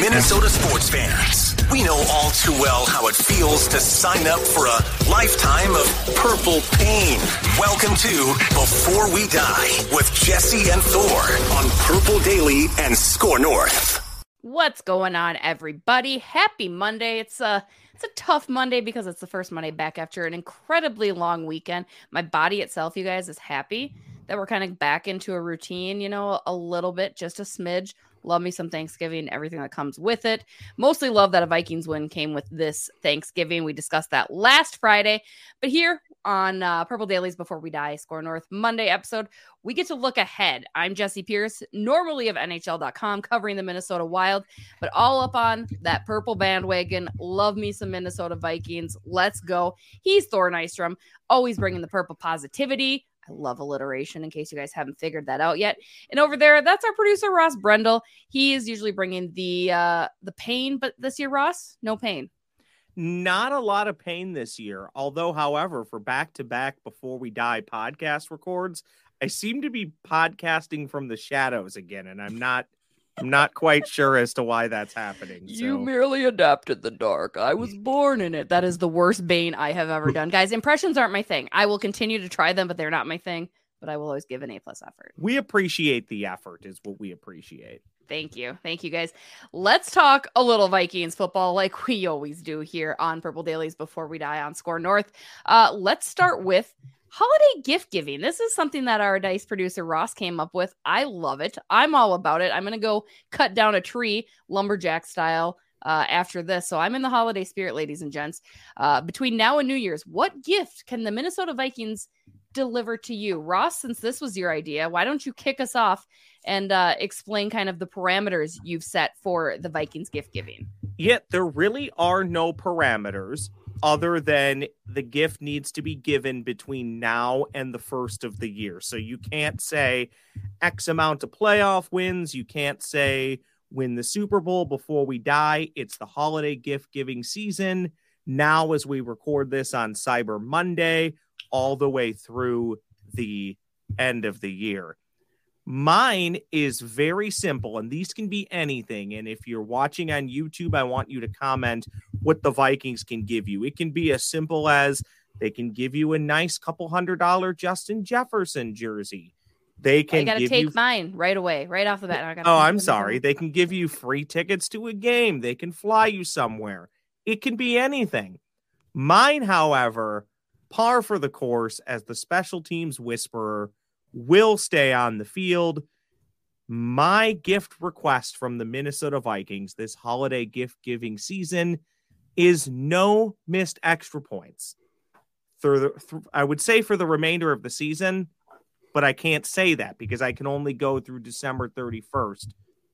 Minnesota sports fans, we know all too well how it feels to sign up for a lifetime of purple pain. Welcome to Before We Die with Jesse and Thor on Purple Daily and Score North. What's going on, everybody? Happy Monday. It's a it's a tough Monday because it's the first Monday back after an incredibly long weekend. My body itself, you guys, is happy that we're kind of back into a routine, you know, a little bit, just a smidge. Love me some Thanksgiving, everything that comes with it. Mostly love that a Vikings win came with this Thanksgiving. We discussed that last Friday. But here on uh, Purple Dailies Before We Die, Score North Monday episode, we get to look ahead. I'm Jesse Pierce, normally of NHL.com, covering the Minnesota Wild, but all up on that purple bandwagon. Love me some Minnesota Vikings. Let's go. He's Thor Nystrom, always bringing the purple positivity I love alliteration in case you guys haven't figured that out yet. And over there, that's our producer Ross Brendel. He is usually bringing the uh the pain, but this year Ross, no pain. Not a lot of pain this year. Although, however, for back to back before we die podcast records, I seem to be podcasting from the shadows again, and I'm not I'm not quite sure as to why that's happening. So. You merely adapted the dark. I was born in it. That is the worst bane I have ever done. Guys, impressions aren't my thing. I will continue to try them, but they're not my thing. But I will always give an A plus effort. We appreciate the effort, is what we appreciate. Thank you. Thank you, guys. Let's talk a little Vikings football like we always do here on Purple Dailies before we die on Score North. Uh, let's start with holiday gift giving. This is something that our dice producer Ross came up with. I love it. I'm all about it. I'm going to go cut down a tree, lumberjack style. Uh, after this. So I'm in the holiday spirit, ladies and gents. Uh, between now and New Year's, what gift can the Minnesota Vikings deliver to you? Ross, since this was your idea, why don't you kick us off and uh, explain kind of the parameters you've set for the Vikings gift giving? Yet there really are no parameters other than the gift needs to be given between now and the first of the year. So you can't say X amount of playoff wins. You can't say win the Super Bowl before we die. It's the holiday gift giving season. Now, as we record this on Cyber Monday, all the way through the end of the year. Mine is very simple, and these can be anything. And if you're watching on YouTube, I want you to comment what the Vikings can give you. It can be as simple as they can give you a nice couple hundred dollar Justin Jefferson jersey. They oh, can. I got to take you... mine right away, right off the bat. oh, I'm sorry. They can give you free tickets to a game. They can fly you somewhere. It can be anything. Mine, however, par for the course as the special teams whisperer will stay on the field. My gift request from the Minnesota Vikings this holiday gift giving season is no missed extra points. Through I would say for the remainder of the season, but I can't say that because I can only go through December 31st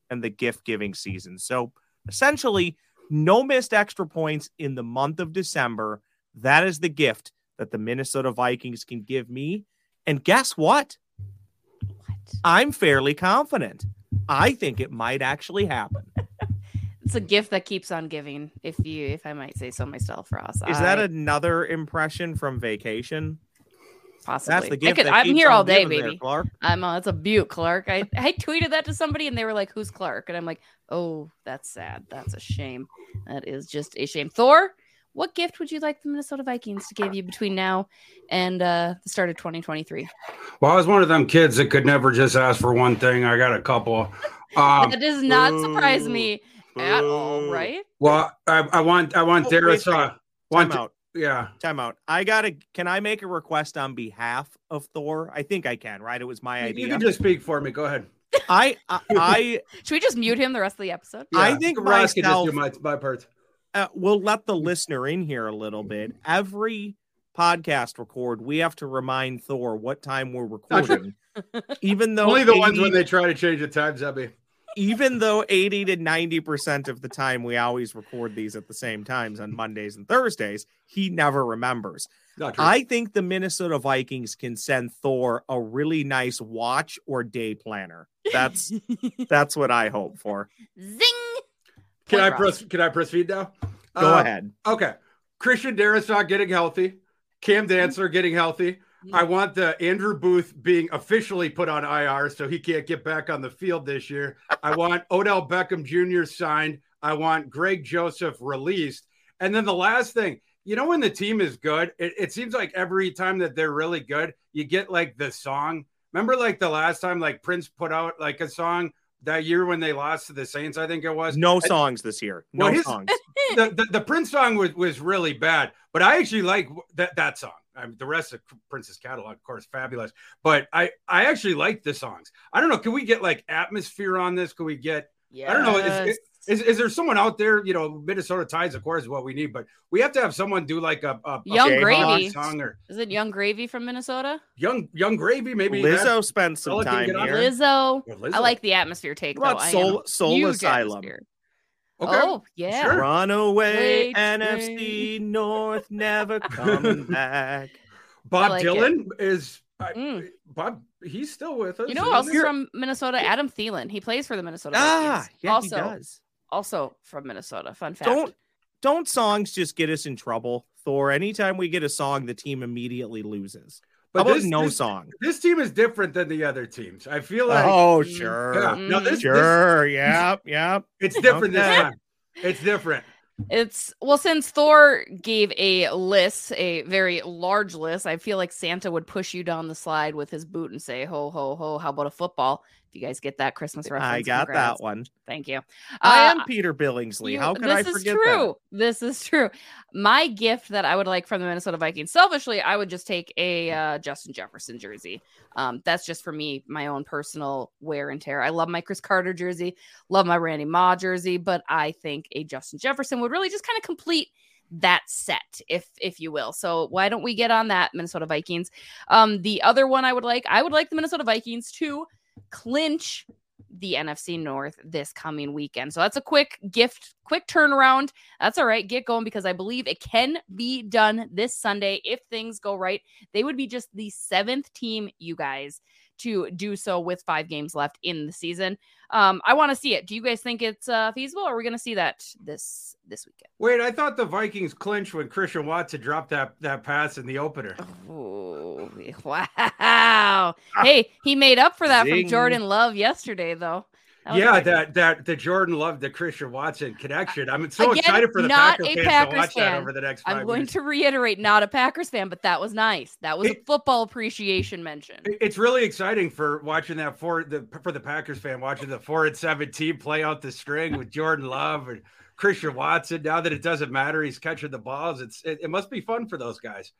and the gift giving season. So essentially, no missed extra points in the month of December. That is the gift that the Minnesota Vikings can give me. And guess what? I'm fairly confident. I think it might actually happen. It's a gift that keeps on giving, if you if I might say so myself, Ross. Is I, that another impression from vacation? Possibly. That's the gift could, I'm here all day, baby. There, Clark. I'm uh, it's a butte, Clark. I, I tweeted that to somebody and they were like, Who's Clark? And I'm like, Oh, that's sad. That's a shame. That is just a shame. Thor, what gift would you like the Minnesota Vikings to give you between now and uh, the start of 2023? Well, I was one of them kids that could never just ask for one thing. I got a couple. Um, that does not surprise me at all, right? Well, I, I want I want Oh, wait, Darius. Uh, want Time out. yeah. Time out. I gotta. Can I make a request on behalf of Thor? I think I can. Right? It was my You, idea. you can just speak for me. Go ahead. I. I. I, Should we just mute him the rest of the episode? I think Ross can just myself- do my, my parts. uh, we'll let the listener in here a little bit. Every podcast record, we have to remind Thor what time we're recording. even though Only the ones 80 when they try to change the time, Zebby. Even though 80 to 90 percent of the time we always record these at the same times on Mondays and Thursdays, he never remembers. I think the Minnesota Vikings can send Thor a really nice watch or day planner. That's that's what I hope for. Zing. can I Point press? Can I press feed now? Go Uh, ahead. Okay. Christian Darrisaw getting healthy. Cam Dantzler getting healthy. I mm-hmm. want the Andrew Booth being officially put on IR so he can't get back on the field this year. I want Odell Beckham Jr. signed. I want Greg Joseph released. And then the last thing, you know, when the team is good, it, it seems like every time that they're really good, you get like the song. Remember, like the last time, like Prince put out like a song that year when they lost to the Saints, I think it was. No songs this year. No Well, his- songs. the, the, the Prince song was, was really bad, but I actually like that that song. I mean, the rest of Prince's catalog, of course, fabulous. But I I actually like the songs. I don't know. Can we get like atmosphere on this? Can we get? Yeah. I don't know. Is, is, is there someone out there? You know, Minnesota Tides, of course, is what we need. But we have to have someone do like a, a, a Young Jayhawk Gravy. song or Is it Yung Gravy from Minnesota? young young gravy. Maybe Lizzo spent some time here. Lizzo. Lizzo. I like the atmosphere take. What though. about I am Soul, Soul Asylum? atmosphere. Okay. Oh yeah. Sure. Run away, Wait, NFC North, never coming back. Bob like. Dylan is I, Mm. Bob. He's still with us. You know who isn't else he? is from Minnesota? Adam Thielen. He plays for the Minnesota Ah, yeah, also, he does. also from Minnesota. Fun fact. Don't don't songs just get us in trouble, Thor? Anytime we get a song, the team immediately loses. But How about this- no this- song? This team is different than the other teams. I feel like oh, Mm, sure. yeah, no, this, this Sure. Yep. Yep. it's different this time. It's different. It's well, since Thor gave a list, a very large list, I feel like Santa would push you down the slide with his boot and say, "Ho ho ho! How about a football?" If you guys get that Christmas reference, I got congrats. that one. Thank you. I Uh, am Peter Billingsley. you- How could I forget? this is true. This is true. My gift that I would like from the Minnesota Vikings, selfishly, I would just take a uh, Justin Jefferson jersey. Um, that's just for me, my own personal wear and tear. I love my Cris Carter jersey, love my Randy Moss jersey, but I think a Justin Jefferson would really just kind of complete that set, if if you will. So why don't we get on that, Minnesota Vikings? Um, the other one I would like, I would like the Minnesota Vikings to clinch the NFC North this coming weekend. So that's a quick gift, quick turnaround. That's all right. Get going because I believe it can be done this Sunday if things go right. They would be just the seventh team, you guys, to do so with five games left in the season. Um, I want to see it. Do you guys think it's uh, feasible? Or are we going to see that this this weekend? Wait, I thought the Vikings clinched when Christian Watson dropped that that pass in the opener. Oh, wow. hey, he made up for that Zing. from Jordan Love yesterday, though. That yeah, that that the Jordan Love the Christian Watson connection. I'm so Again, excited for the not Packer a fans Packers to watch that over the next 5 I'm going years. to reiterate, not a Packers fan, but that was nice. That was a football appreciation mention. It's really exciting for watching that for the for the Packers fan watching the four and seven team play out the string with Jordan Love and Christian Watson. Now that it doesn't matter, he's catching the balls. It's it, it must be fun for those guys.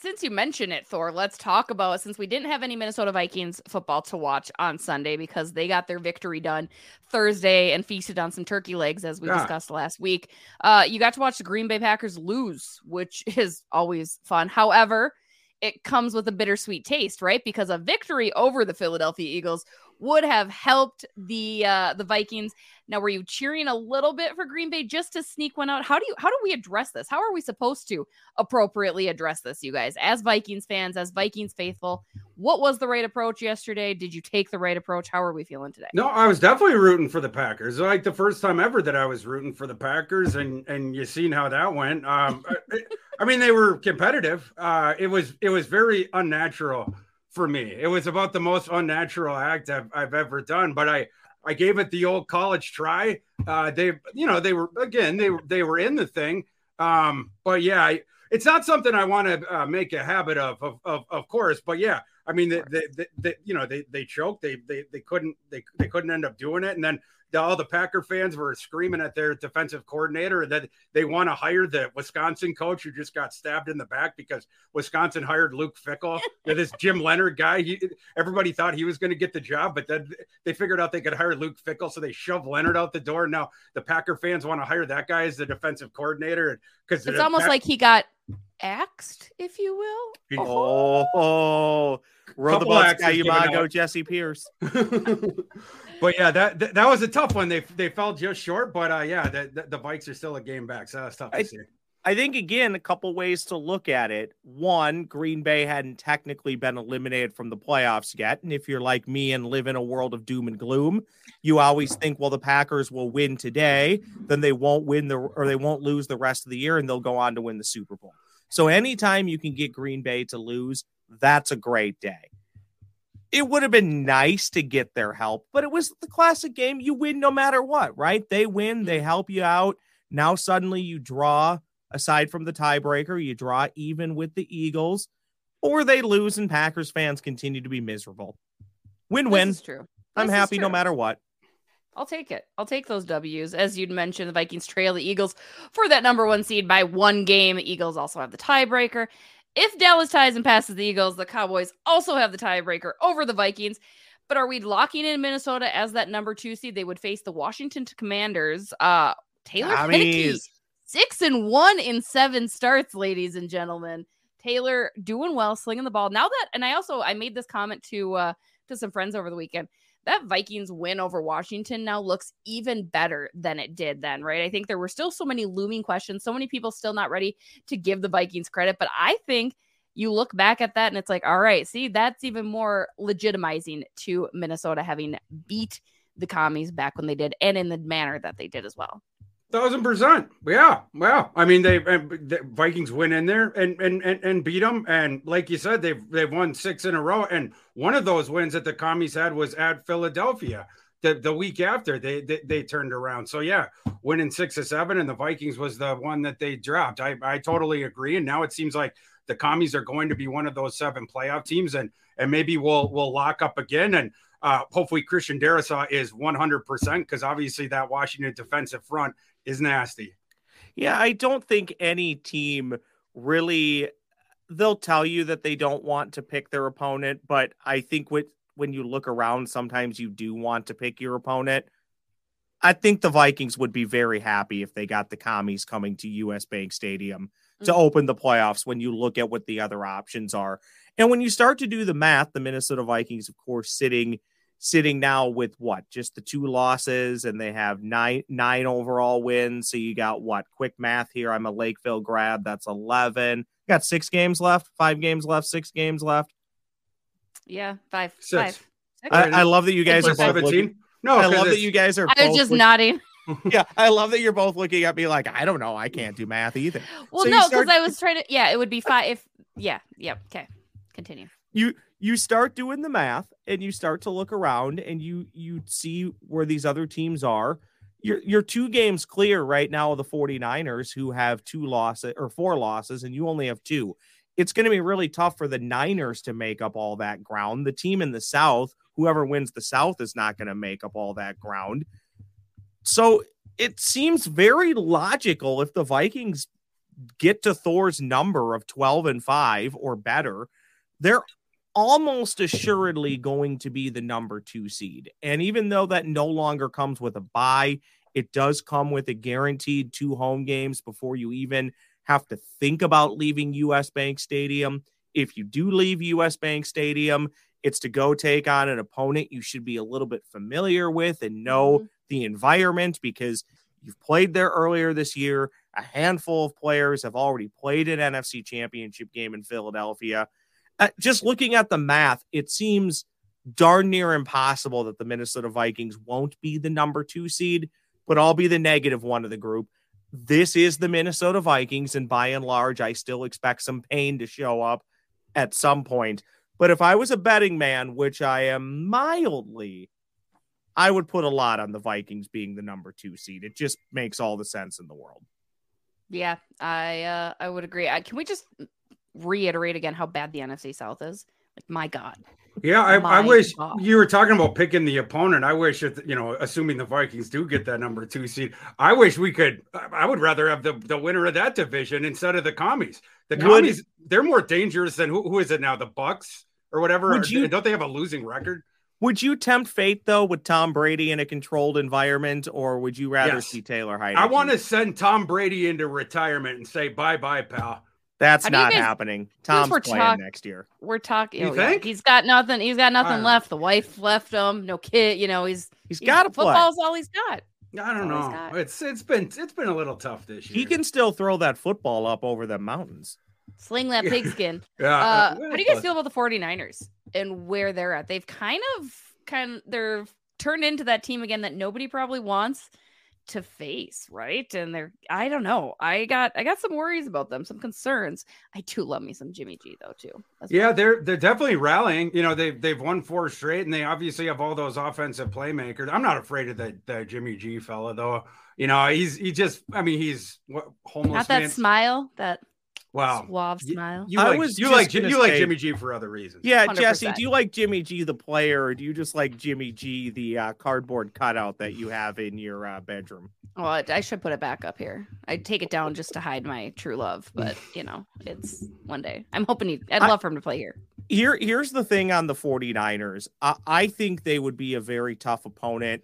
Since you mention it, Thor, let's talk about since we didn't have any Minnesota Vikings football to watch on Sunday because they got their victory done Thursday and feasted on some turkey legs as we Yeah. discussed last week. Uh, you got to watch the Green Bay Packers lose, which is always fun. However, it comes with a bittersweet taste, right? Because a victory over the Philadelphia Eagles would have helped the uh, the Vikings. Now, were you cheering a little bit for Green Bay just to sneak one out? How do you how do we address this? How are we supposed to appropriately address this, you guys, as Vikings fans, as Vikings faithful? What was the right approach yesterday? Did you take the right approach? How are we feeling today? No, I was definitely rooting for the Packers. Like the first time ever that I was rooting for the Packers, and and you seen how that went. Um, I, I mean, they were competitive. Uh, it was it was very unnatural for me. It was about the most unnatural act I've, I've ever done. But I I gave it the old college try. Uh, they you know they were again they were they were in the thing. Um, but yeah, I, it's not something I want to uh, make a habit of, of, of, of course. But yeah, I mean, they, they, they, they, you know, they, they choked. They, they, they couldn't, they, they couldn't end up doing it. And then the, all the Packer fans were screaming at their defensive coordinator that they want to hire the Wisconsin coach who just got stabbed in the back because Wisconsin hired Luke Fickell, this Jim Leonhard guy. He, everybody thought he was going to get the job, but then they figured out they could hire Luke Fickell, so they shoved Leonhard out the door. Now the Packer fans want to hire that guy as the defensive coordinator because it's almost Pack- like he got axed, if you will. Oh, oh. Robots guy, Umago, Jesse Pierce. but yeah, that, that, that was a tough one. They they fell just short, but uh, yeah, the, the, the Vikes are still a game back, so that's tough to I, see. I think again, a couple ways to look at it. One, Green Bay hadn't technically been eliminated from the playoffs yet, and if you're like me and live in a world of doom and gloom, you always think, well, the Packers will win today, then they won't win the or they won't lose the rest of the year, and they'll go on to win the Super Bowl. So anytime you can get Green Bay to lose, that's a great day it would have been nice to get their help, but it was the classic game. You win no matter what, right? They win, they mm-hmm. help you out. Now suddenly you draw, aside from the tiebreaker, you draw even with the Eagles, or they lose and Packers fans continue to be miserable. Win win. True. This I'm happy no matter what. I'll take it. I'll take those W's. As you'd mentioned, the Vikings trail the Eagles for that number one seed by one game. The Eagles also have the tiebreaker. If Dallas ties and passes the Eagles, the Cowboys also have the tiebreaker over the Vikings. But are we locking in Minnesota as that number two seed? They would face the Washington Commanders. Uh, Taylor Heinicke, six and one in seven starts, ladies and gentlemen. Taylor doing well, slinging the ball. Now that, and I also I made this comment to uh, to some friends over the weekend that Vikings win over Washington now looks even better than it did then, right? I think there were still so many looming questions, so many people still not ready to give the Vikings credit, but I think you look back at that and it's like, all right, see, that's even more legitimizing to Minnesota having beat the commies back when they did and in the manner that they did as well. Thousand percent. Yeah. Well, I mean, they the Vikings went in there and, and and and beat them. And like you said, they've they've won six in a row. And one of those wins that the commies had was at Philadelphia. The, the week after they, they they turned around. So yeah, winning six or seven, and the Vikings was the one that they dropped. I I totally agree. And now it seems like the commies are going to be one of those seven playoff teams, and and maybe we'll we'll lock up again. And uh, hopefully Christian Darrisaw is 100% because obviously that Washington defensive front is nasty. Yeah, I don't think any team really they'll tell you that they don't want to pick their opponent, but I think with when you look around, sometimes you do want to pick your opponent. I think the Vikings would be very happy if they got the commies coming to US Bank Stadium to mm-hmm. open the playoffs when you look at what the other options are. And when you start to do the math, the Minnesota Vikings, of course, sitting sitting now with what? Just the two losses and they have nine nine overall wins. So you got what? Quick math here. I'm a lakeville grab that's 11 got six games left. Five games left. Six games left. Yeah five six. five. I, I, love that you guys are both 17 looking, no i love that you guys are i was just looking, nodding. Yeah i love that you're both looking at me like i don't know. I can't do math either. Well so no because start... i was trying to yeah it would be five if yeah yeah okay continue. You you start doing the math and you start to look around and you you see where these other teams are you're you're two games clear right now of the 49ers who have two losses or four losses and you only have two. It's going to be really tough for the Niners to make up all that ground. The team in the south whoever wins the south is not going to make up all that ground. So it seems very logical if the Vikings get to Thor's number of 12 and 5 or better they're almost assuredly going to be the number two seed. And even though that no longer comes with a bye, it does come with a guaranteed two home games before you even have to think about leaving US Bank Stadium. If you do leave US Bank Stadium, it's to go take on an opponent you should be a little bit familiar with and know mm-hmm. the environment because you've played there earlier this year. A handful of players have already played an NFC championship game in Philadelphia just looking at the math, it seems darn near impossible that the Minnesota Vikings won't be the number two seed, but I'll be the negative one of the group. This is the Minnesota Vikings, and by and large, I still expect some pain to show up at some point. But if I was a betting man, which I am mildly, I would put a lot on the Vikings being the number two seed. It just makes all the sense in the world. Yeah, I uh, I would agree. I, can we just reiterate again how bad the NFC South is? Like, my God. Yeah, I, I wish God. you were talking about picking the opponent. I wish, that, you know, assuming the Vikings do get that number two seed, I wish we could. I I would rather have the, the winner of that division instead of the commies. The Would- commies, they're more dangerous than who, who is it now? The Bucs or whatever. Would you- Don't they have a losing record? Would you tempt fate though with Tom Brady in a controlled environment, or would you rather Yes. see Taylor Heinicke? I want to send Tom Brady into retirement and say bye bye, pal. That's How not guys- happening. since Tom's we're playing talk- next year. We're talking. You oh, yeah, think? He's got nothing. He's got nothing don't left. The wife left him. No kid. You know, he's He's he's- got to play. Football's all he's got. I don't all know. It's it's been it's been a little tough this year. He can still throw that football up over the mountains. Sling that pigskin. Yeah. Uh, uh, how do you guys feel about the 49ers and where they're at? They've kind of kind they're turned into that team again that nobody probably wants to face, right? And they're I don't know. I got I got some worries about them, some concerns. I do love me some Jimmy G though too. Yeah, well. they're they're definitely rallying. You know, they've they've won four straight, and they obviously have all those offensive playmakers. I'm not afraid of that that Jimmy G fella though. You know, he's he just I mean he's what homeless not that man. smile, that wow. suave smile. You I like was you like Ji- gonna you like Jimmy G for other reasons. Yeah, Jesse, 100%. do you like Jimmy G the player, or do you just like Jimmy G the uh, cardboard cutout that you have in your uh, bedroom? Well, I- I should put it back up here. I'd take it down just to hide my true love, but you know, it's one day. I'm hoping he. I'd I- love for him to play here. Here, here's the thing on the 49ers. I, I think they would be a very tough opponent.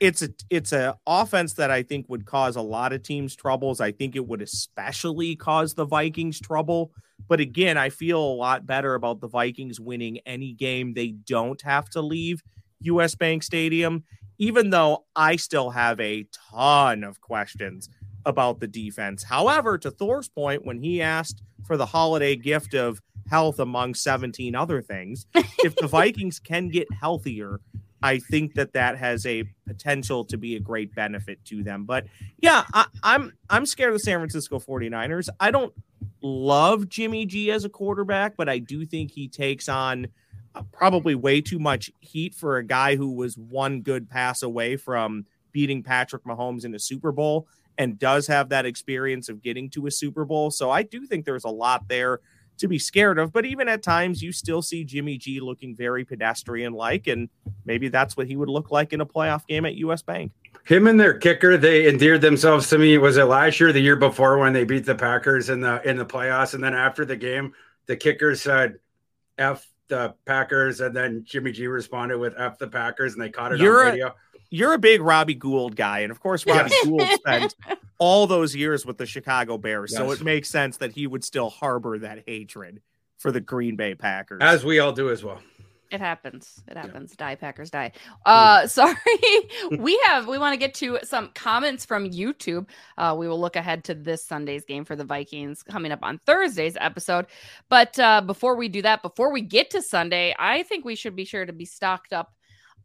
It's a it's a offense that I think would cause a lot of teams troubles. I think it would especially cause the Vikings trouble. But again, I feel a lot better about the Vikings winning any game they don't have to leave US Bank Stadium, even though I still have a ton of questions about the defense. However, to Thor's point, when he asked for the holiday gift of health among 17 other things, if the Vikings can get healthier, I think that that has a potential to be a great benefit to them. But yeah, I, I'm I'm scared of the San Francisco 49ers. I don't love Jimmy G as a quarterback, but I do think he takes on uh, probably way too much heat for a guy who was one good pass away from beating Patrick Mahomes in a Super Bowl and does have that experience of getting to a Super Bowl. So I do think there's a lot there to be scared of. But even at times, you still see Jimmy G looking very pedestrian like, and maybe that's what he would look like in a playoff game at US Bank. Him and their kicker, they endeared themselves to me. Was it last year, the year before, when they beat the Packers in the in the playoffs? And then after the game, the kicker said, "F the Packers," and then Jimmy G responded with "F the Packers," and they caught it You're on video. You're a big Robbie Gould guy, and of course, Robbie Yes. Gould spent all those years with the Chicago Bears, so it makes sense that he would still harbor that hatred for the Green Bay Packers. As we all do as well. It happens. It happens. Die Packers die. Uh sorry. we have we want to get to some comments from YouTube. Uh we will look ahead to this Sunday's game for the Vikings coming up on Thursday's episode. But uh before we do that, before we get to Sunday, I think we should be sure to be stocked up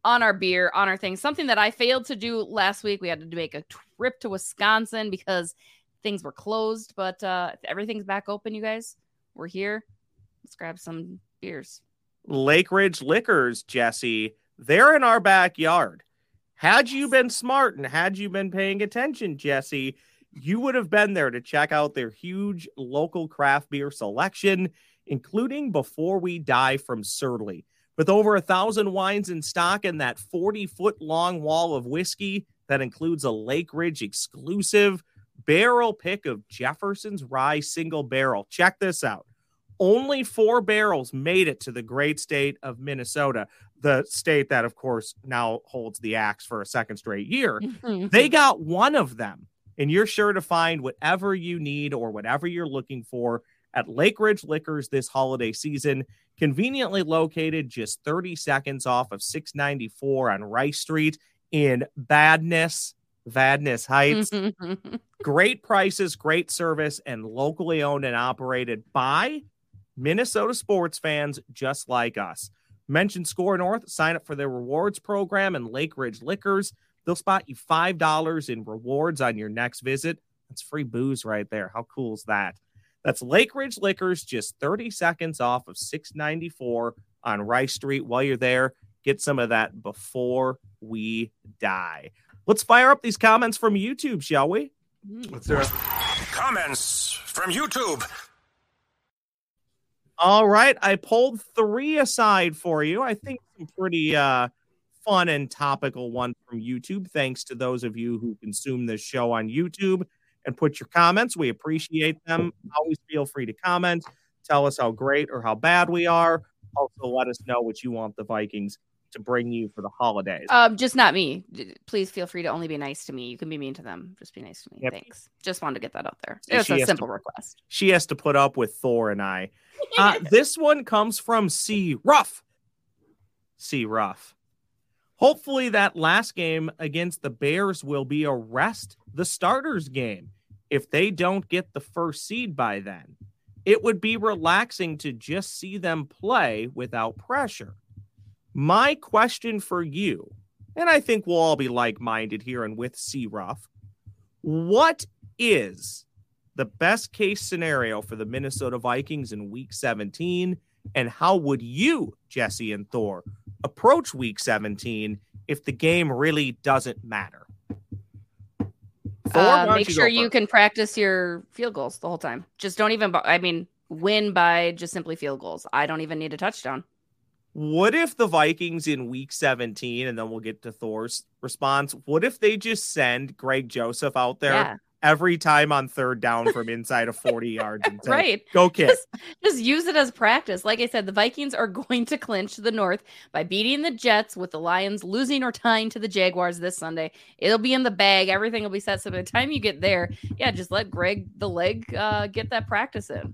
on our beer, on our things. Something that I failed to do last week. We had to make a trip to Wisconsin because things were closed, but uh everything's back open, you guys. We're here. Let's grab some beers. Lake Ridge Liquors, Jesse, they're in our backyard. Had you been smart and had you been paying attention, Jesse, you would have been there to check out their huge local craft beer selection, including Before We Die from Surly. With over a thousand wines in stock and that 40 foot long wall of whiskey that includes a Lake Ridge exclusive barrel pick of Jefferson's Rye single barrel. Check this out only four barrels made it to the great state of Minnesota, the state that, of course, now holds the axe for a second straight year. They got one of them, and you're sure to find whatever you need or whatever you're looking for at Lake Ridge Liquors this holiday season. Conveniently located just 30 seconds off of 694 on Rice Street in Badness, Vadnais Heights great prices, great service, and locally owned and operated by Minnesota sports fans just like us. Mention Score North, sign up for their rewards program and Lake Ridge Liquors. They'll spot you $5 in rewards on your next visit. That's free booze right there. How cool is that? That's Lake Ridge Liquors, just 30 seconds off of 694 on Rice Street. While you're there, get some of that before we die. Let's fire up these comments from YouTube, shall we? Let's do it. comments from YouTube. All right, I pulled three aside for you. I think some pretty uh, fun and topical one from YouTube. Thanks to those of you who consume this show on YouTube and put your comments. We appreciate them. Always feel free to comment. Tell us how great or how bad we are. Also, let us know what you want the Vikings to bring you for the holidays. Um, just not me. Please feel free to only be nice to me. You can be mean to them. Just be nice to me. Yep. Thanks. Just wanted to get that out there. It's a simple to, request. She has to put up with Thor and I. Uh, this one comes from C Rough. C Rough. Hopefully, that last game against the Bears will be a rest the starters game. If they don't get the first seed by then, it would be relaxing to just see them play without pressure. My question for you, and I think we'll all be like minded here and with C Ruff, what is the best case scenario for the Minnesota Vikings in week 17? And how would you, Jesse and Thor, approach week 17 if the game really doesn't matter? Uh, make sure you can practice your field goals the whole time. Just don't even, I mean, win by just simply field goals. I don't even need a touchdown. What if the Vikings in week 17, and then we'll get to Thor's response? What if they just send Greg Joseph out there yeah. Every time on third down from inside of 40 yards? And say, right. Go kiss. Just, just use it as practice. Like I said, the Vikings are going to clinch the North by beating the Jets with the Lions losing or tying to the Jaguars this Sunday. It'll be in the bag. Everything will be set. So by the time you get there, yeah, just let Greg the leg uh, get that practice in.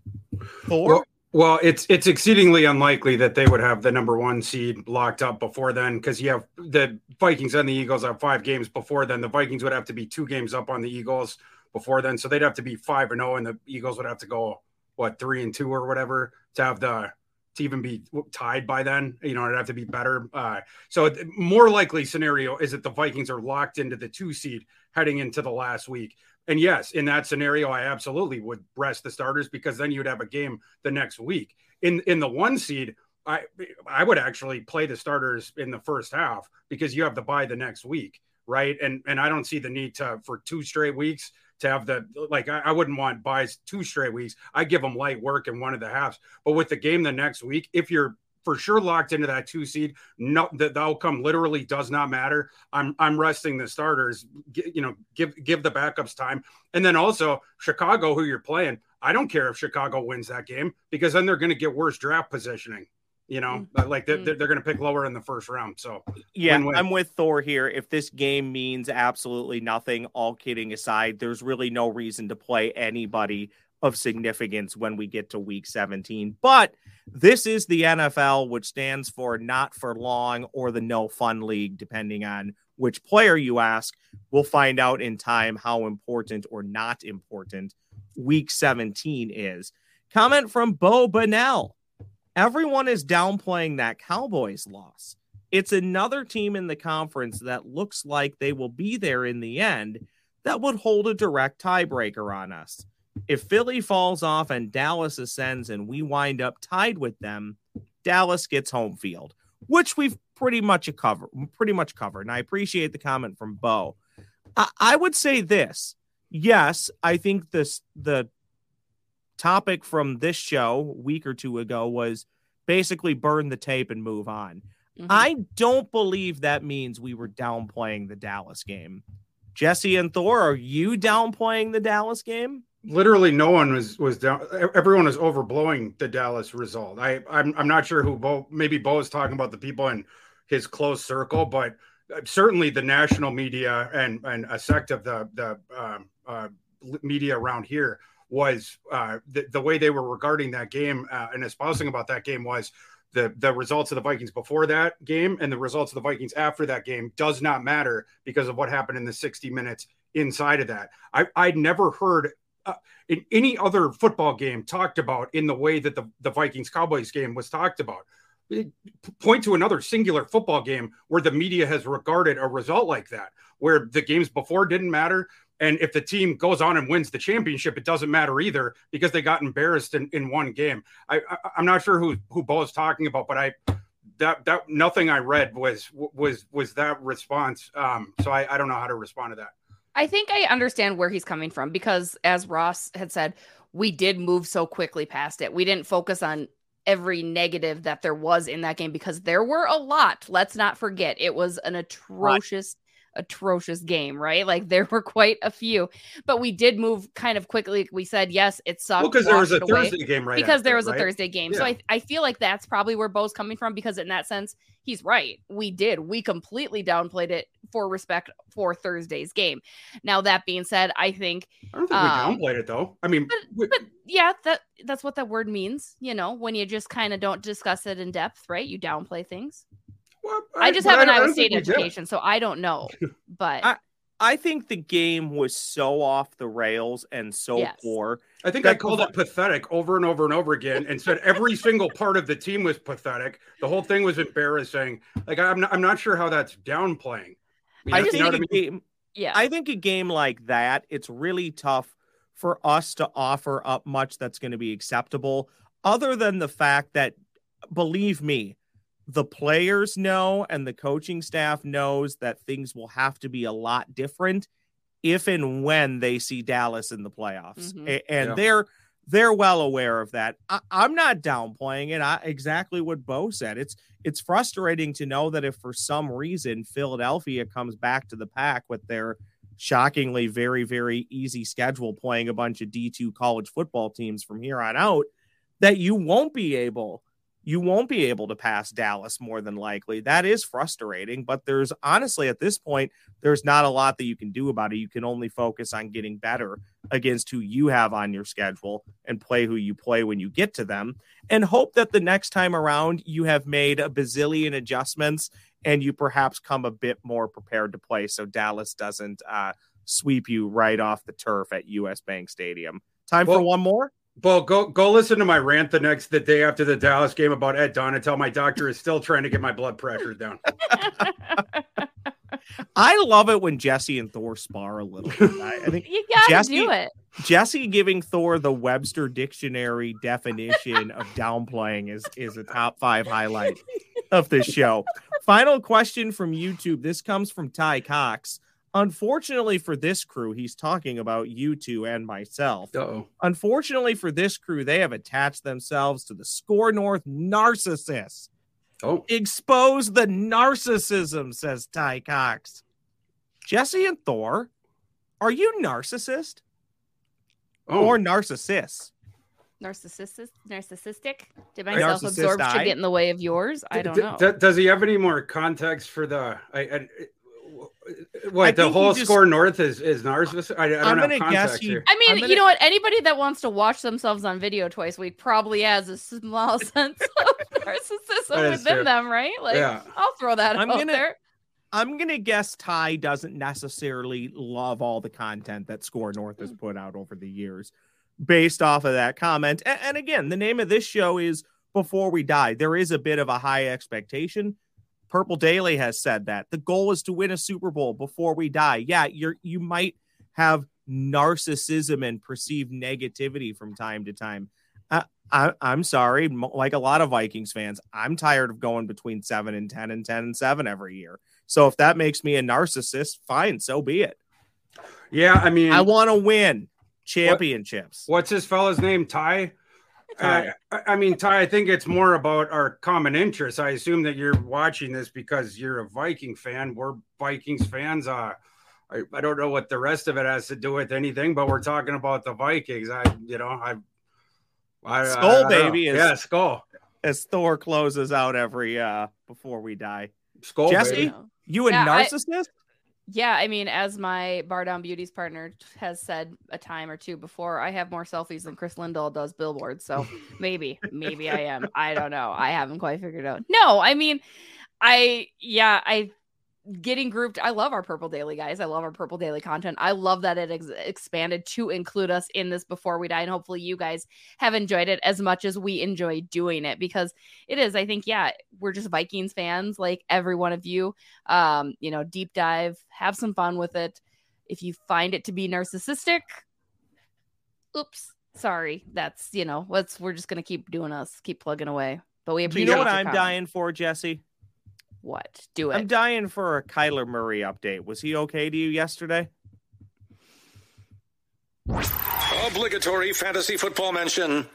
Thor? Well, well, it's it's exceedingly unlikely that they would have the number one seed locked up before then because you have the Vikings and the Eagles have five games before then. The Vikings would have to be two games up on the Eagles before then, so they'd have to be five and zero, oh, and the Eagles would have to go what three and two or whatever to have the to even be tied by then. You know, it'd have to be better. Uh, so more likely scenario is that the Vikings are locked into the two seed heading into the last week. And yes, in that scenario, I absolutely would rest the starters because then you'd have a game the next week. In in the one seed, I I would actually play the starters in the first half because you have the bye the next week, right? And and I don't see the need to for two straight weeks to have the like I, I wouldn't want byes two straight weeks. I give them light work in one of the halves. But with the game the next week, if you're for sure locked into that two seed. No, the, the outcome literally does not matter. I'm I'm resting the starters. you know, give give the backups time, and then also Chicago, who you're playing. I don't care if Chicago wins that game because then they're going to get worse draft positioning. You know, mm-hmm. like they're, they're going to pick lower in the first round. So yeah, win-win. I'm with Thor here. If this game means absolutely nothing, all kidding aside, there's really no reason to play anybody of significance when we get to week 17. But this is the NFL, which stands for not for long or the no fun league, depending on which player you ask. We'll find out in time how important or not important week 17 is. Comment from Bo Bonnell. Everyone is downplaying that Cowboys loss. It's another team in the conference that looks like they will be there in the end that would hold a direct tiebreaker on us if Philly falls off and Dallas ascends and we wind up tied with them, Dallas gets home field, which we've pretty much covered. Pretty much covered. And I appreciate the comment from Bo. I, I would say this. Yes, I think this the topic from this show week or two ago was basically burn the tape and move on. Mm-hmm. I don't believe that means we were downplaying the Dallas game. Jesse and Thor, are you downplaying the Dallas game? literally no one was was down everyone was overblowing the dallas result i i'm, I'm not sure who bo maybe bo is talking about the people in his close circle but uh, certainly the national media and and a sect of the the um, uh, media around here was uh, the, the way they were regarding that game uh, and espousing about that game was the the results of the Vikings before that game and the results of the Vikings after that game does not matter because of what happened in the 60 minutes inside of that. I I'd never heard uh, in any other football game talked about in the way that the, the Vikings Cowboys game was talked about. Point to another singular football game where the media has regarded a result like that, where the games before didn't matter. And if the team goes on and wins the championship, it doesn't matter either because they got embarrassed in, in one game. I, I am not sure who who Bo is talking about, but I that that nothing I read was was was that response. Um, so I, I don't know how to respond to that. I think I understand where he's coming from because, as Ross had said, we did move so quickly past it. We didn't focus on every negative that there was in that game because there were a lot. Let's not forget, it was an atrocious atrocious game, right? Like there were quite a few, but we did move kind of quickly. We said, yes, it sucked. Well, because there was a Thursday game right because there after, was a? Thursday game. So I, I feel like that's probably where Bo's coming from because in that sense, he's right. We did. We completely downplayed it for respect for Thursday's game. Now that being said, I think I don't think um, we downplayed it though. I mean, we- but yeah, that that's what that word means, you know, when you just kind of don't discuss it in depth, right? You downplay things. Well, I just have an Iowa State think did. education, so I don't know. But I- I think the game was so off the rails and so Yes. poor. I think I called it pathetic over and over and over again, and said every single part of the team was pathetic. The whole thing was embarrassing. Like I'm, not, I'm not sure how that's downplaying. You I just you know think what a I mean? game. yeah, I think a game like that, it's really tough for us to offer up much that's going to be acceptable, other than the fact that, believe me, the players know and the coaching staff knows that things will have to be a lot different if and when they see Dallas in the playoffs, Mhm. A- and Yeah. they're they're well aware of that. I, I'm not downplaying it. I, exactly what Bo said. It's it's frustrating to know that if for some reason Philadelphia comes back to the pack with their shockingly very very easy schedule playing a bunch of D2 college football teams from here on out that you won't be able you won't be able to pass Dallas more than likely. That is frustrating, but there's honestly at this point there's not a lot that you can do about it. You can only focus on getting better against who you have on your schedule and play who you play when you get to them and hope that the next time around you have made a bazillion adjustments and you perhaps come a bit more prepared to play so Dallas doesn't uh, sweep you right off the turf at US Bank Stadium. Time for one more? Well, go go listen to my rant the next the day after the Dallas game about Ed Donatell. My doctor is still trying to get my blood pressure down. I love it when Jesse and Thor spar a little bit. I, I think you gotta Jesse- do it. Jesse giving Thor the Webster dictionary definition of downplaying is is a top five highlight of this show. Final question from YouTube. This comes from Ty Cox. Unfortunately for this crew, he's talking about you two and myself. Uh-oh. Unfortunately for this crew, they have attached themselves to the Score North narcissist. Oh, Expose the narcissism, says Ty Cox. Jesse and Thor, are you narcissist oh. or narcissists? Narcissistic, narcissistic. Did my Narcissist self-absorption I? get in the way of yours? I don't D- know. d- does he have any more context for the? I, I, what I the whole he just- score north is is narcissist? I, I don't I'm have gonna context guess he- here. I mean, I'm gonna- you know what? Anybody that wants to watch themselves on video twice a week probably has a small sense of narcissism within true. them, right? Like, Yeah. I'll throw that I'm out gonna- there. I'm gonna guess Ty doesn't necessarily love all the content that Score North has mm. put out over the years, based off of that comment. And, and again, the name of this show is Before We Die. There is a bit of a high expectation. Purple Daily has said that the goal is to win a Super Bowl before we die. Yeah, you're you might have narcissism and perceived negativity from time to time. Uh, I, I'm sorry, like a lot of Vikings fans, I'm tired of going between seven and ten and ten and seven every year. So if that makes me a narcissist, fine, so be it. Yeah, I mean, I want to win championships. what's this fella's name? Ty. Ty. Uh, I I mean, Ty. I think it's more about our common interests. I assume that you're watching this because you're a Viking fan. We're Vikings fans. Uh, I, I don't know what the rest of it has to do with anything, but we're talking about the Vikings. I, you know, I, I I- Skull I don't baby is- yeah, skull, As Thor closes out every uh before we die. skull, Jesse? baby. You a Yeah, narcissist? Yeah, I mean, as my Bar Down Beauties partner has said a time or two before, I have more selfies than Chris Lindahl does billboards. So maybe, maybe I am. I don't know. I haven't quite figured out. No, I mean, I yeah, I getting grouped. I love our Purple Daily guys. I love our Purple Daily content. I love that it ex- expanded to include us in this before we die, and hopefully you guys have enjoyed it as much as we enjoy doing it because it is. I think yeah, we're just Vikings fans, like every one of you. Um, you know, deep dive, have some fun with it. If you find it to be narcissistic, oops, sorry. That's you know, let's we're just gonna keep doing us, keep plugging away. But we Do appreciate you know what I'm comment. dying for, Jesse? what? Do it. I'm dying for a Kyler Murray update. Was he okay to you yesterday? Obligatory fantasy football mention.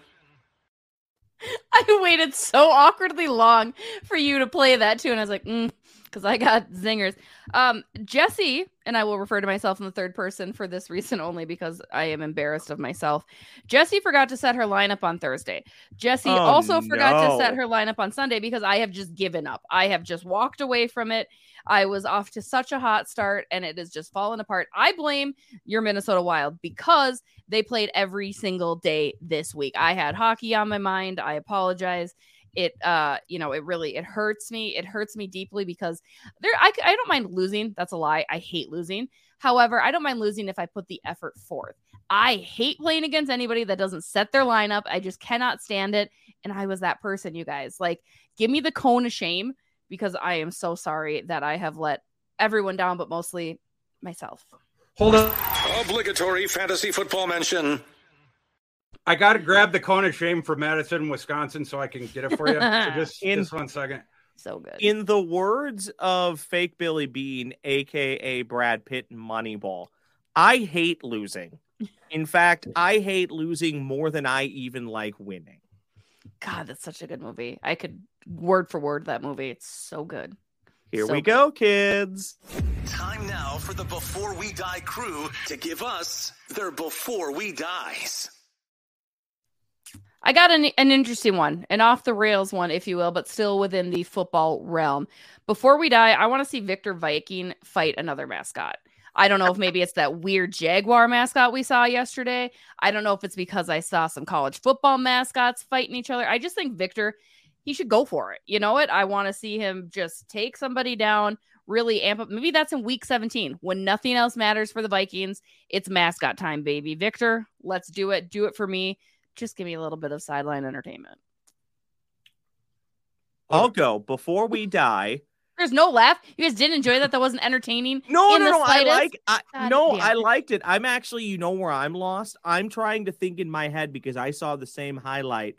I waited so awkwardly long for you to play that too, and I was like, mm, because I got zingers. Um, Jesse, and I will refer to myself in the third person for this reason only because I am embarrassed of myself. Jesse forgot to set her lineup on Thursday. Jesse Oh, also forgot to set her lineup on Sunday because I have just given up. I have just walked away from it. I was off to such a hot start and it has just fallen apart. I blame your Minnesota Wild because they played every single day this week. I had hockey on my mind. I apologize it uh you know it really it hurts me it hurts me deeply because there I, I don't mind losing that's a lie i hate losing however i don't mind losing if i put the effort forth i hate playing against anybody that doesn't set their lineup i just cannot stand it and i was that person you guys like give me the cone of shame because i am so sorry that i have let everyone down but mostly myself Hold on. Obligatory fantasy football mention. I got to grab the cone of shame for Madison, Wisconsin, so I can get it for you. So just, In- just one second. so good In the words of fake Billy Beane, aka Brad Pitt in Moneyball, I hate losing. In fact, I hate losing more than I even like winning. god that's such a good movie i could word for word that movie it's so good Here So we good. go, kids. Time now for the Before We Die crew to give us their Before We Dies. I got an, an interesting one, an off the rails one, if you will, but still within the football realm. Before we die, I want to see Victor Viking fight another mascot. I don't know if maybe it's that weird Jaguar mascot we saw yesterday. I don't know if it's because I saw some college football mascots fighting each other. I just think Victor, he should go for it. You know what? I want to see him just take somebody down, really amp up. Maybe that's in week 17 when nothing else matters for the Vikings. It's mascot time, baby. Victor, let's do it. Do it for me just give me a little bit of sideline entertainment. I'll go before we die. There's no laugh. You guys didn't enjoy that. That wasn't entertaining. No, in no, the no. I like. I, God no, damn I liked it. I'm actually, you know, where I'm lost. I'm trying to think in my head because I saw the same highlight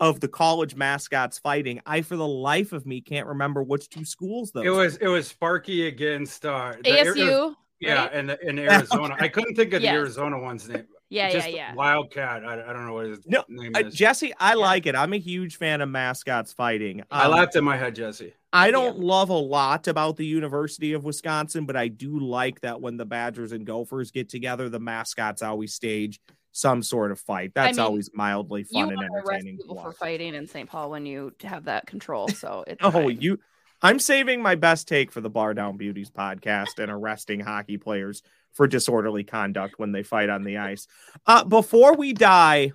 of the college mascots fighting. I, for the life of me, can't remember which two schools those. It was it was Sparky against uh, the Air- ASU. yeah, right? and in Arizona. I couldn't think of Yes. the Arizona one's name. Yeah, Just yeah, yeah. Wildcat. I, I don't know what his No, name Uh, is. Jesse, I like it. I'm a huge fan of mascots fighting. I Um, laughed in my head, Jesse. I don't love a lot about the University of Wisconsin, but I do like that when the Badgers and Gophers get together, the mascots always stage some sort of fight. That's mean, always mildly You fun and want to arrest entertaining. people for fighting in St. Paul when you have that control. So it's Oh, fine. you! I'm saving my best take for the Bar Down Beauties podcast and arresting hockey players for disorderly conduct when they fight on the ice. Uh, before we die,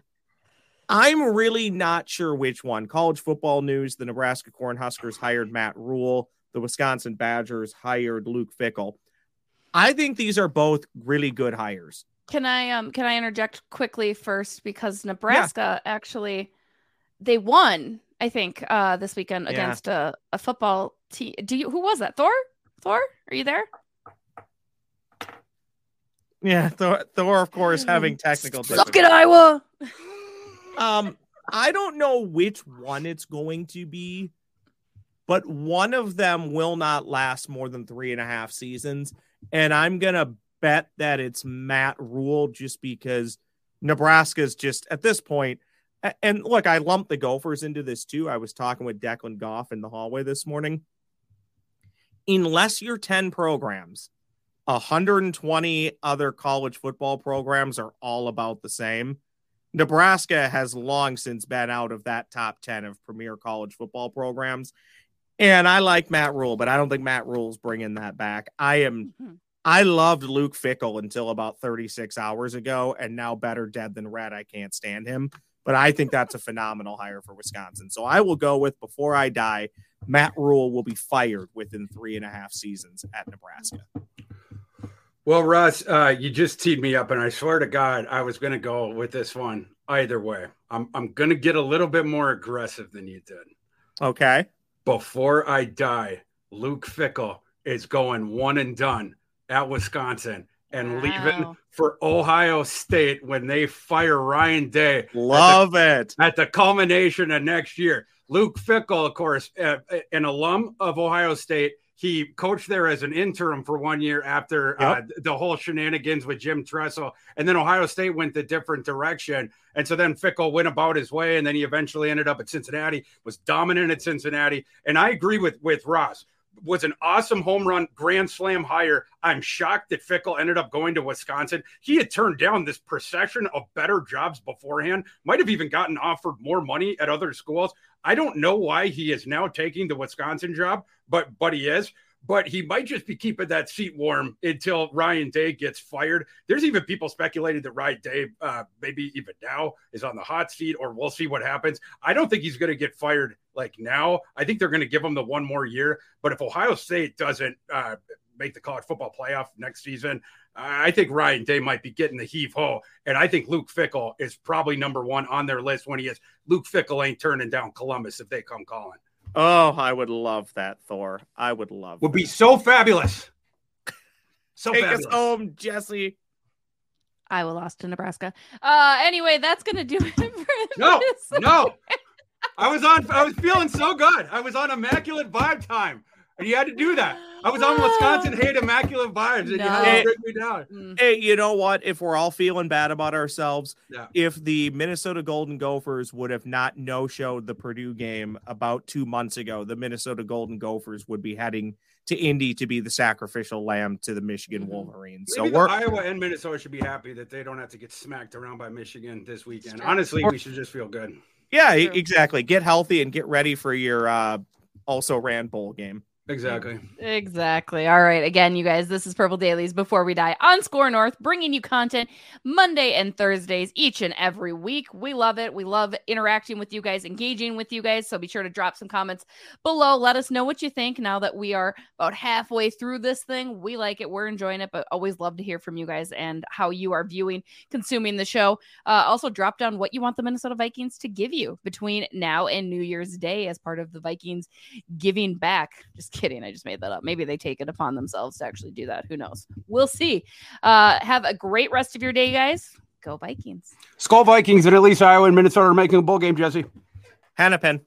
I'm really not sure which one. College football news: the Nebraska Cornhuskers hired Matt Rhule. The Wisconsin Badgers hired Luke Fickell. I think these are both really good hires. Can I um can I interject quickly first because Nebraska actually they won I think uh this weekend Yeah. against a, a football team. Do you who was that? Thor? Thor? Are you there? Yeah, Thor, Thor of course, having technical Suck difficulties. it, Iowa. Um, I don't know which one it's going to be, but one of them will not last more than three and a half seasons. And I'm gonna bet that it's Matt Rhule just because Nebraska's just at this point. And look, I lumped the Gophers into this too. I was talking with Declan Goff in the hallway this morning. Unless you're 10 programs, 120 other college football programs are all about the same. Nebraska has long since been out of that top 10 of premier college football programs. And I like Matt Rhule, but I don't think Matt Rhule's bringing that back. I am, Mhm. I loved Luke Fickell until about 36 hours ago, and now better dead than red. I can't stand him, but I think that's a phenomenal hire for Wisconsin. So I will go with before I die, Matt Rhule will be fired within three and a half seasons at Nebraska. Well, Russ, uh, you just teed me up, and I swear to God, I was going to go with this one either way. I'm I'm going to get a little bit more aggressive than you did. Okay. Before I die, Luke Fickell is going one and done at Wisconsin and leaving for Ohio State when they fire Ryan Day Love it. at the culmination of next year. Luke Fickell, of course, uh, an alum of Ohio State, He coached there as an interim for one year after uh, the whole shenanigans with Jim Tressel. And then Ohio State went the different direction. And so then Fickell went about his way. And then he eventually ended up at Cincinnati, was dominant at Cincinnati. And I agree with, with Ross was an awesome home run grand slam hire. I'm shocked that Fickell ended up going to Wisconsin. He had turned down this procession of better jobs beforehand, might have even gotten offered more money at other schools. I don't know why he is now taking the Wisconsin job, but but he is. But he might just be keeping that seat warm until Ryan Day gets fired. There's even people speculating that Ryan Day, uh, maybe even now, is on the hot seat, or we'll see what happens. I don't think he's going to get fired like now. I think they're going to give him the one more year. But if Ohio State doesn't uh, make the college football playoff next season, I think Ryan Day might be getting the heave ho. And I think Luke Fickell is probably number one on their list when he is. Luke Fickell ain't turning down Columbus if they come calling. Oh, I would love that, Thor. I would love it. Would that. be so fabulous. So Take fabulous. us home, Jesse. Iowa lost to Nebraska. Uh, anyway, that's gonna do it for No, this. no. I was on. I was feeling so good. I was on immaculate vibe time, and you had to do that. I was on Wisconsin hate immaculate vibes, and you had No. to bring me down. Mm. Hey, you know what? If we're all feeling bad about ourselves, Yeah. if the Minnesota Golden Gophers would have not no showed the Purdue game about two months ago, the Minnesota Golden Gophers would be heading to Indy to be the sacrificial lamb to the Michigan Mhm. Wolverines. Maybe So the we're Iowa and Minnesota should be happy that they don't have to get smacked around by Michigan this weekend. Honestly, we should just feel good. yeah, exactly. Get healthy and get ready for your uh also ran bowl game. Exactly. Exactly. All right. Again, you guys, this is Purple Dailies Before We Die on SKOR North, bringing you content Monday and Thursdays each and every week. We love it. We love interacting with you guys, engaging with you guys. So be sure to drop some comments below. Let us know what you think now that we are about halfway through this thing. We like it. We're enjoying it, but always love to hear from you guys and how you are viewing, consuming the show. Uh, also, drop down what you want the Minnesota Vikings to give you between now and New Year's Day as part of the Vikings giving back. Just kidding. I just made that up. Maybe they take it upon themselves to actually do that. Who knows? We'll see. Uh, have a great rest of your day, guys. Go Vikings. Skol Vikings and at least Iowa and Minnesota are making a bowl game, Jesse. Hannah Penn.